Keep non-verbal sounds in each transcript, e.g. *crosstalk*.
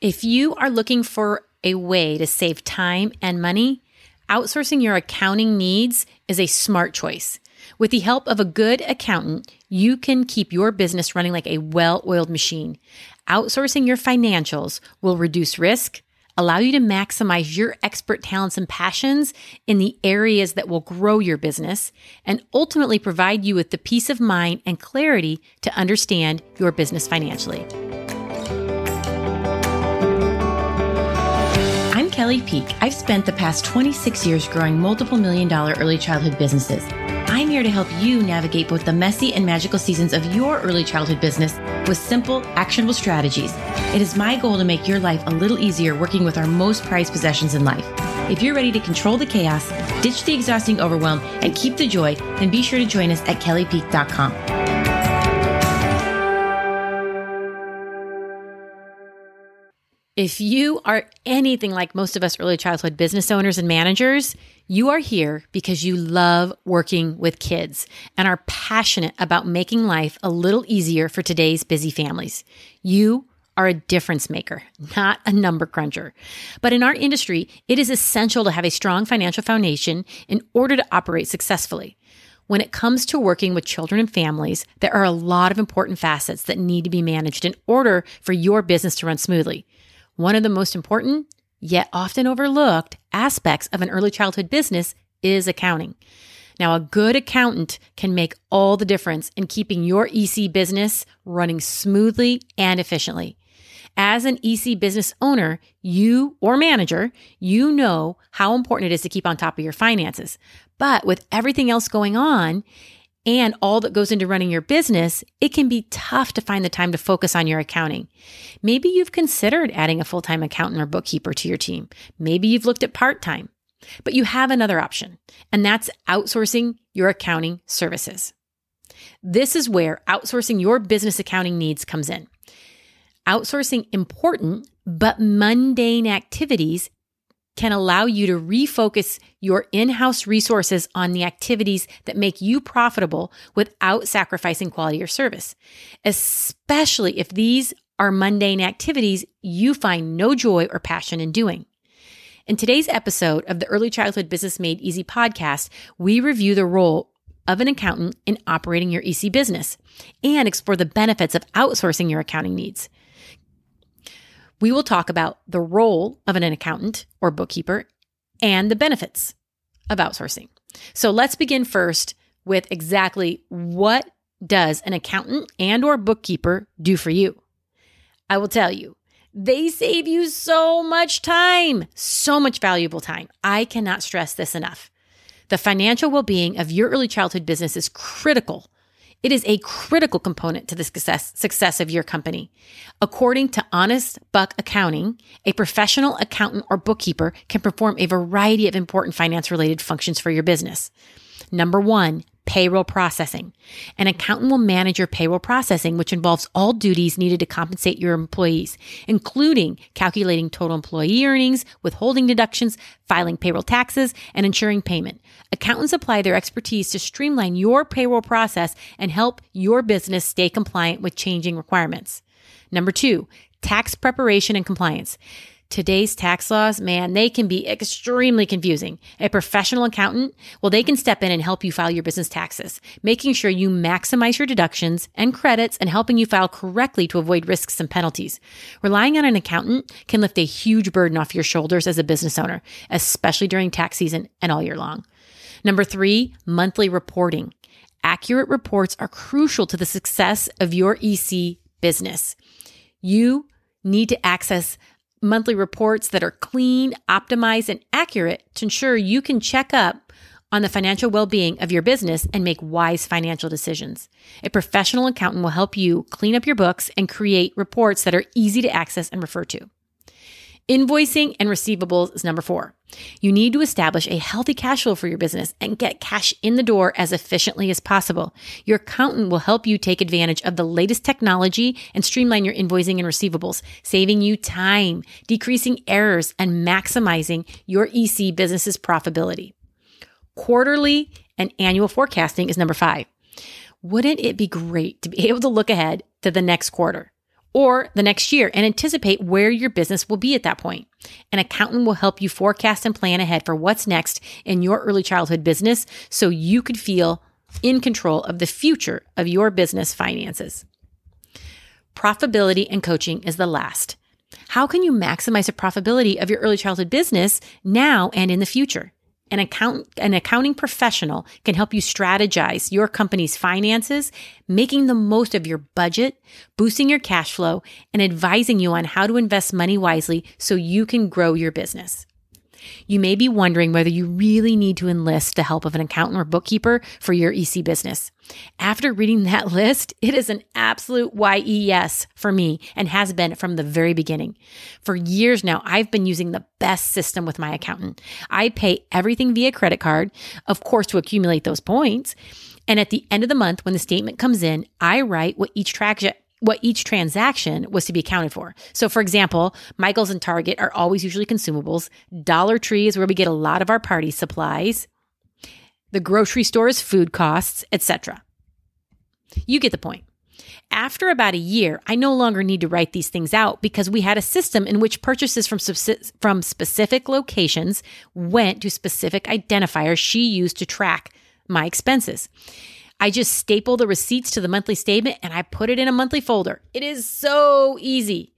If you are looking for a way to save time and money, outsourcing your accounting needs is a smart choice. With the help of a good accountant, you can keep your business running like a well oiled machine. Outsourcing your financials will reduce risk, allow you to maximize your expert talents and passions in the areas that will grow your business, and ultimately provide you with the peace of mind and clarity to understand your business financially. Kelly Peak. I've spent the past 26 years growing multiple million dollar early childhood businesses. I'm here to help you navigate both the messy and magical seasons of your early childhood business with simple, actionable strategies. It is my goal to make your life a little easier working with our most prized possessions in life. If you're ready to control the chaos, ditch the exhausting overwhelm, and keep the joy, then be sure to join us at kellypeak.com. If you are anything like most of us early childhood business owners and managers, you are here because you love working with kids and are passionate about making life a little easier for today's busy families. You are a difference maker, not a number cruncher. But in our industry, it is essential to have a strong financial foundation in order to operate successfully. When it comes to working with children and families, there are a lot of important facets that need to be managed in order for your business to run smoothly. One of the most important, yet often overlooked, aspects of an early childhood business is accounting. Now, a good accountant can make all the difference in keeping your EC business running smoothly and efficiently. As an EC business owner, you or manager, you know how important it is to keep on top of your finances. But with everything else going on, and all that goes into running your business, it can be tough to find the time to focus on your accounting. Maybe you've considered adding a full time accountant or bookkeeper to your team. Maybe you've looked at part time, but you have another option, and that's outsourcing your accounting services. This is where outsourcing your business accounting needs comes in. Outsourcing important but mundane activities can allow you to refocus your in house resources on the activities that make you profitable without sacrificing quality or service, especially if these are mundane activities you find no joy or passion in doing. In today's episode of the Early Childhood Business Made Easy podcast, we review the role of an accountant in operating your EC business and explore the benefits of outsourcing your accounting needs we will talk about the role of an accountant or bookkeeper and the benefits of outsourcing. So let's begin first with exactly what does an accountant and or bookkeeper do for you? I will tell you, they save you so much time, so much valuable time. I cannot stress this enough. The financial well-being of your early childhood business is critical it is a critical component to the success, success of your company. According to Honest Buck Accounting, a professional accountant or bookkeeper can perform a variety of important finance related functions for your business. Number one, payroll processing. An accountant will manage your payroll processing, which involves all duties needed to compensate your employees, including calculating total employee earnings, withholding deductions, filing payroll taxes, and ensuring payment. Accountants apply their expertise to streamline your payroll process and help your business stay compliant with changing requirements. Number two, tax preparation and compliance. Today's tax laws, man, they can be extremely confusing. A professional accountant, well, they can step in and help you file your business taxes, making sure you maximize your deductions and credits and helping you file correctly to avoid risks and penalties. Relying on an accountant can lift a huge burden off your shoulders as a business owner, especially during tax season and all year long. Number three, monthly reporting. Accurate reports are crucial to the success of your EC business. You need to access monthly reports that are clean, optimized, and accurate to ensure you can check up on the financial well being of your business and make wise financial decisions. A professional accountant will help you clean up your books and create reports that are easy to access and refer to. Invoicing and receivables is number four. You need to establish a healthy cash flow for your business and get cash in the door as efficiently as possible. Your accountant will help you take advantage of the latest technology and streamline your invoicing and receivables, saving you time, decreasing errors, and maximizing your EC business's profitability. Quarterly and annual forecasting is number five. Wouldn't it be great to be *laughs* able to look ahead to the next quarter? Or the next year and anticipate where your business will be at that point. An accountant will help you forecast and plan ahead for what's next in your early childhood business so you could feel in control of the future of your business finances. Profitability and coaching is the last. How can you maximize the profitability of your early childhood business now and in the future? An account, an accounting professional can help you strategize your company's finances, making the most of your budget, boosting your cash flow, and advising you on how to invest money wisely so you can grow your business. You may be wondering whether you really need to enlist the help of an accountant or bookkeeper for your EC business. After reading that *laughs* list, it is an absolute yes for me and has been from the very beginning. For years now, I've been using the best system with my accountant. I pay everything via credit card, of course, to accumulate those points. And at the end of the month, when the statement comes in, I write what each track what each transaction was to be accounted for. So, for example, Michael's and Target are always usually consumables. Dollar Tree is where we get a lot of our party supplies. The grocery store is food costs, etc. You get the point. After about a year, I no longer need to write these things out because we had a system in which purchases from, from specific locations went to specific identifiers she used to track my expenses. I just staple the receipts to the monthly statement and I put it in a monthly folder. It is so easy.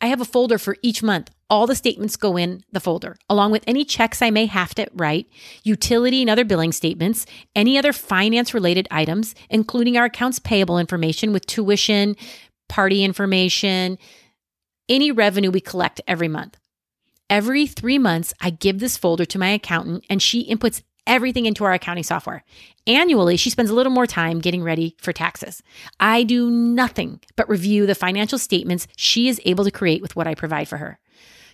I have a folder for each month. All the statements go in the folder, along with any checks I may have to write, utility and other billing statements, any other finance related items, including our accounts payable information with tuition, party information, any revenue we collect every month. Every three months, I give this folder to my accountant and she inputs everything into our accounting software. Annually, she spends a little more time getting ready for taxes. I do nothing but review the financial statements she is able to create with what I provide for her.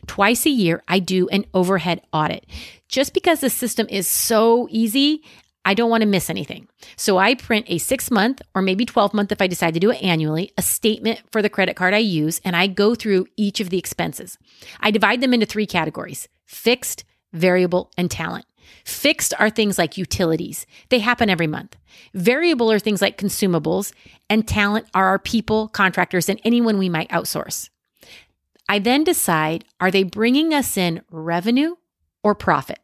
Twice a year, I do an overhead audit. Just because the system is so easy, I don't want to miss anything. So I print a six month or maybe 12 month if I decide to do it annually, a statement for the credit card I use, and I go through each of the expenses. I divide them into three categories fixed, variable, and talent. Fixed are things like utilities, they happen every month. Variable are things like consumables, and talent are our people, contractors, and anyone we might outsource. I then decide are they bringing us in revenue or profit?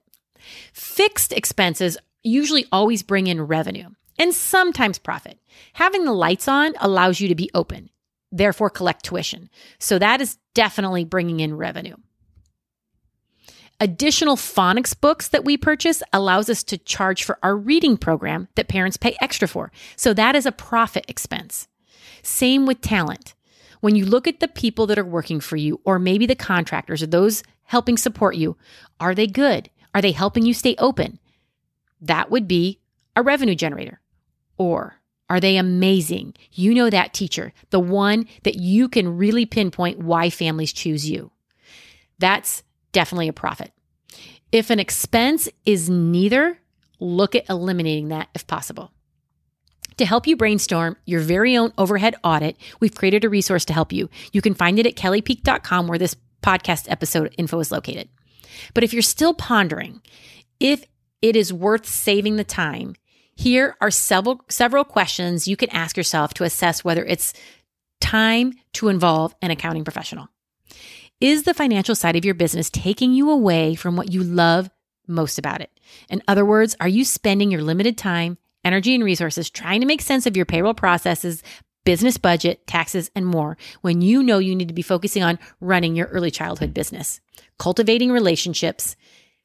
Fixed expenses usually always bring in revenue and sometimes profit. Having the lights on allows you to be open, therefore, collect tuition. So that is definitely bringing in revenue. Additional phonics books that we purchase allows us to charge for our reading program that parents pay extra for. So that is a profit expense. Same with talent. When you look at the people that are working for you, or maybe the contractors or those helping support you, are they good? Are they helping you stay open? That would be a revenue generator. Or are they amazing? You know that teacher, the one that you can really pinpoint why families choose you. That's definitely a profit. If an expense is neither, look at eliminating that if possible. To help you brainstorm your very own overhead audit, we've created a resource to help you. You can find it at kellypeak.com where this podcast episode info is located. But if you're still pondering if it is worth saving the time, here are several several questions you can ask yourself to assess whether it's time to involve an accounting professional. Is the financial side of your business taking you away from what you love most about it? In other words, are you spending your limited time, energy, and resources trying to make sense of your payroll processes, business budget, taxes, and more when you know you need to be focusing on running your early childhood business, cultivating relationships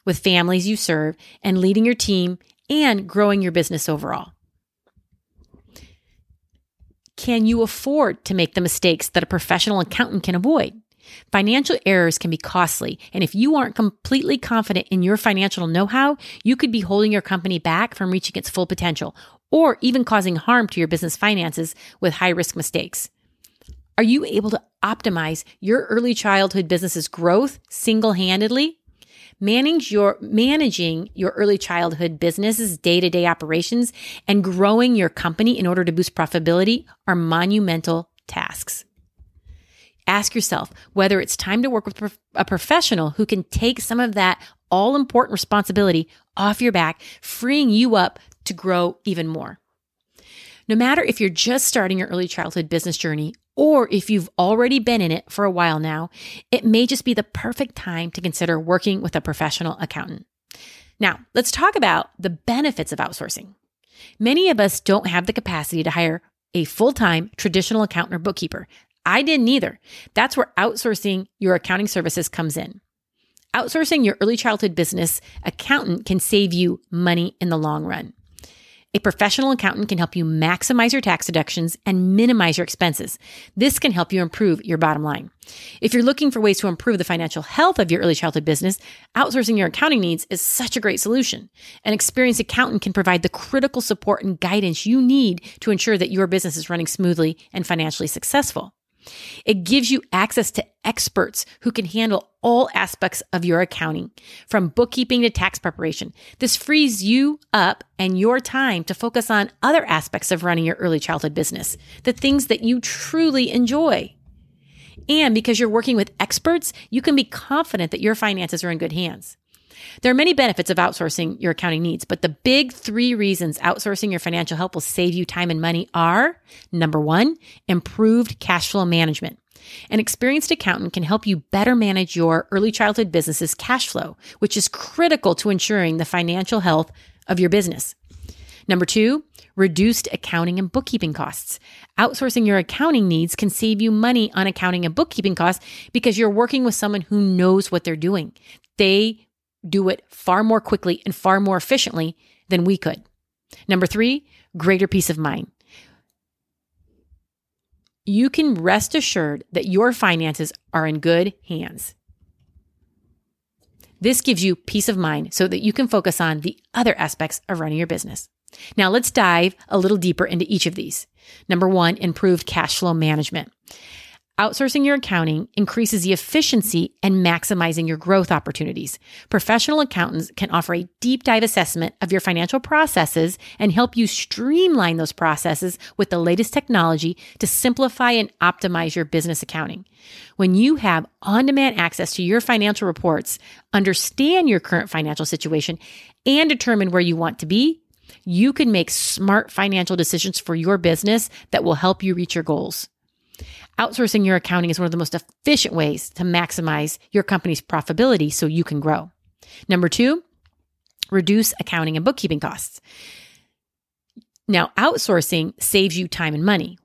with families you serve, and leading your team and growing your business overall? Can you afford to make the mistakes that a professional accountant can avoid? Financial errors can be costly, and if you aren't completely confident in your financial know how, you could be holding your company back from reaching its full potential or even causing harm to your business finances with high risk mistakes. Are you able to optimize your early childhood business's growth single handedly? Manage your, managing your early childhood business's day to day operations and growing your company in order to boost profitability are monumental tasks. Ask yourself whether it's time to work with a professional who can take some of that all important responsibility off your back, freeing you up to grow even more. No matter if you're just starting your early childhood business journey or if you've already been in it for a while now, it may just be the perfect time to consider working with a professional accountant. Now, let's talk about the benefits of outsourcing. Many of us don't have the capacity to hire a full time traditional accountant or bookkeeper. I didn't either. That's where outsourcing your accounting services comes in. Outsourcing your early childhood business accountant can save you money in the long run. A professional accountant can help you maximize your tax deductions and minimize your expenses. This can help you improve your bottom line. If you're looking for ways to improve the financial health of your early childhood business, outsourcing your accounting needs is such a great solution. An experienced accountant can provide the critical support and guidance you need to ensure that your business is running smoothly and financially successful. It gives you access to experts who can handle all aspects of your accounting, from bookkeeping to tax preparation. This frees you up and your time to focus on other aspects of running your early childhood business, the things that you truly enjoy. And because you're working with experts, you can be confident that your finances are in good hands. There are many benefits of outsourcing your accounting needs, but the big three reasons outsourcing your financial help will save you time and money are number one, improved cash flow management. An experienced accountant can help you better manage your early childhood business's cash flow, which is critical to ensuring the financial health of your business. Number two, reduced accounting and bookkeeping costs. Outsourcing your accounting needs can save you money on accounting and bookkeeping costs because you're working with someone who knows what they're doing. They do it far more quickly and far more efficiently than we could. Number three, greater peace of mind. You can rest assured that your finances are in good hands. This gives you peace of mind so that you can focus on the other aspects of running your business. Now, let's dive a little deeper into each of these. Number one, improved cash flow management. Outsourcing your accounting increases the efficiency and maximizing your growth opportunities. Professional accountants can offer a deep dive assessment of your financial processes and help you streamline those processes with the latest technology to simplify and optimize your business accounting. When you have on demand access to your financial reports, understand your current financial situation, and determine where you want to be, you can make smart financial decisions for your business that will help you reach your goals. Outsourcing your accounting is one of the most efficient ways to maximize your company's profitability so you can grow. Number two, reduce accounting and bookkeeping costs. Now, outsourcing saves you time and money.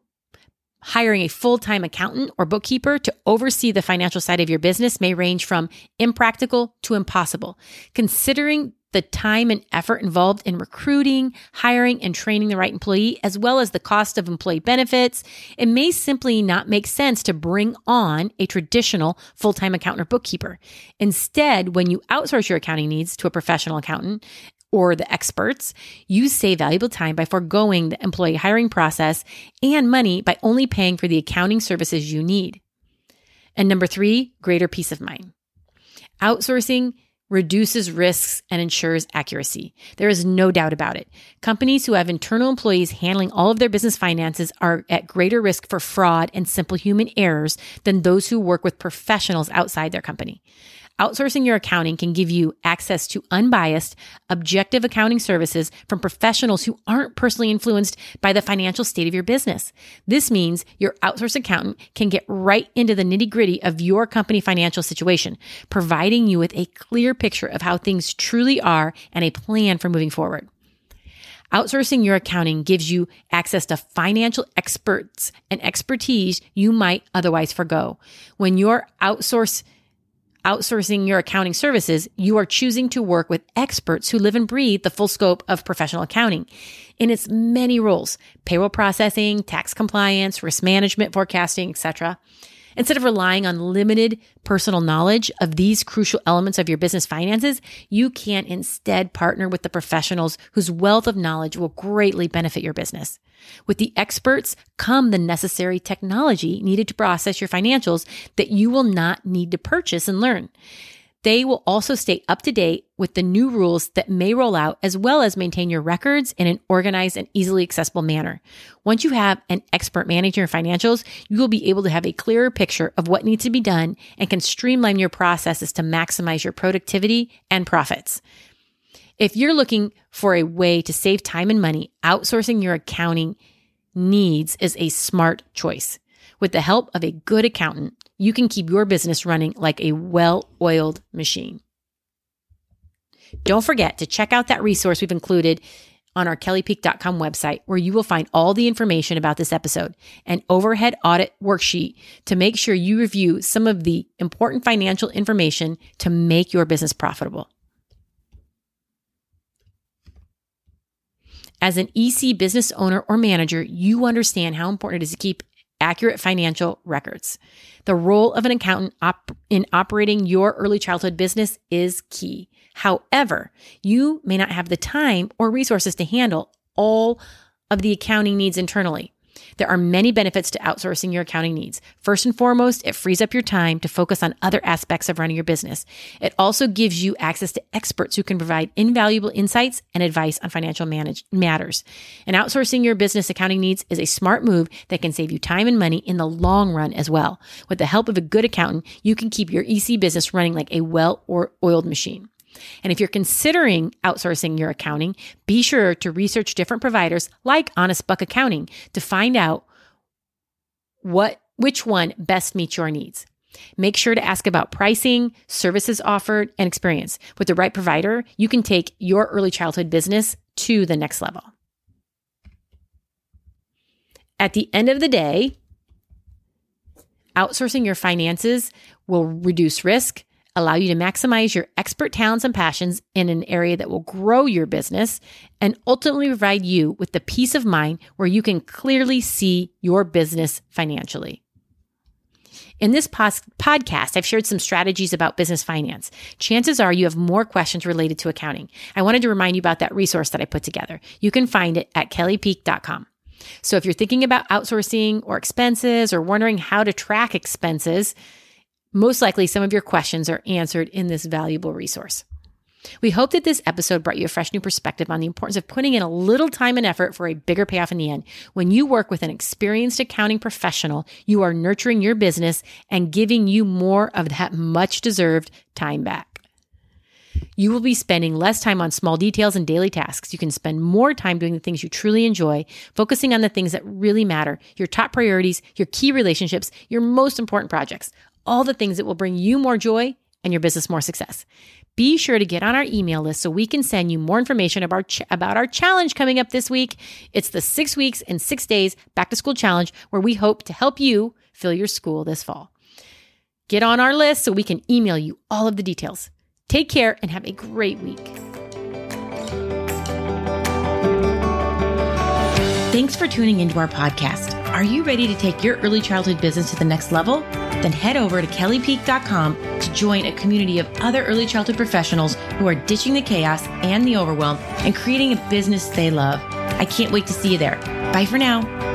Hiring a full time accountant or bookkeeper to oversee the financial side of your business may range from impractical to impossible. Considering the time and effort involved in recruiting, hiring, and training the right employee, as well as the cost of employee benefits, it may simply not make sense to bring on a traditional full time accountant or bookkeeper. Instead, when you outsource your accounting needs to a professional accountant, or the experts, you save valuable time by foregoing the employee hiring process and money by only paying for the accounting services you need. And number three, greater peace of mind. Outsourcing reduces risks and ensures accuracy. There is no doubt about it. Companies who have internal employees handling all of their business finances are at greater risk for fraud and simple human errors than those who work with professionals outside their company. Outsourcing your accounting can give you access to unbiased, objective accounting services from professionals who aren't personally influenced by the financial state of your business. This means your outsourced accountant can get right into the nitty gritty of your company financial situation, providing you with a clear picture of how things truly are and a plan for moving forward. Outsourcing your accounting gives you access to financial experts and expertise you might otherwise forego. When your outsource outsourcing your accounting services, you are choosing to work with experts who live and breathe the full scope of professional accounting in its many roles payroll processing, tax compliance, risk management, forecasting, etc. Instead of relying on limited personal knowledge of these crucial elements of your business finances, you can instead partner with the professionals whose wealth of knowledge will greatly benefit your business. With the experts come the necessary technology needed to process your financials that you will not need to purchase and learn. They will also stay up to date with the new rules that may roll out, as well as maintain your records in an organized and easily accessible manner. Once you have an expert managing your financials, you will be able to have a clearer picture of what needs to be done and can streamline your processes to maximize your productivity and profits. If you're looking for a way to save time and money, outsourcing your accounting needs is a smart choice. With the help of a good accountant, you can keep your business running like a well oiled machine. Don't forget to check out that resource we've included on our kellypeak.com website, where you will find all the information about this episode, an overhead audit worksheet to make sure you review some of the important financial information to make your business profitable. As an EC business owner or manager, you understand how important it is to keep accurate financial records. The role of an accountant op- in operating your early childhood business is key. However, you may not have the time or resources to handle all of the accounting needs internally. There are many benefits to outsourcing your accounting needs. First and foremost, it frees up your time to focus on other aspects of running your business. It also gives you access to experts who can provide invaluable insights and advice on financial manage- matters. And outsourcing your business accounting needs is a smart move that can save you time and money in the long run as well. With the help of a good accountant, you can keep your EC business running like a well oiled machine. And if you're considering outsourcing your accounting, be sure to research different providers like Honest Buck Accounting to find out what which one best meets your needs. Make sure to ask about pricing, services offered, and experience. With the right provider, you can take your early childhood business to the next level. At the end of the day, outsourcing your finances will reduce risk, allow you to maximize your expert talents and passions in an area that will grow your business and ultimately provide you with the peace of mind where you can clearly see your business financially. In this pos- podcast, I've shared some strategies about business finance. Chances are you have more questions related to accounting. I wanted to remind you about that resource that I put together. You can find it at kellypeak.com. So if you're thinking about outsourcing or expenses or wondering how to track expenses, most likely, some of your questions are answered in this valuable resource. We hope that this episode brought you a fresh new perspective on the importance of putting in a little time and effort for a bigger payoff in the end. When you work with an experienced accounting professional, you are nurturing your business and giving you more of that much deserved time back. You will be spending less time on small details and daily tasks. You can spend more time doing the things you truly enjoy, focusing on the things that really matter, your top priorities, your key relationships, your most important projects all the things that will bring you more joy and your business more success. Be sure to get on our email list so we can send you more information about, ch- about our challenge coming up this week. It's the six weeks and six days back to school challenge where we hope to help you fill your school this fall. Get on our list so we can email you all of the details. Take care and have a great week. Thanks for tuning into our podcast. Are you ready to take your early childhood business to the next level? Then head over to kellypeak.com to join a community of other early childhood professionals who are ditching the chaos and the overwhelm and creating a business they love. I can't wait to see you there. Bye for now.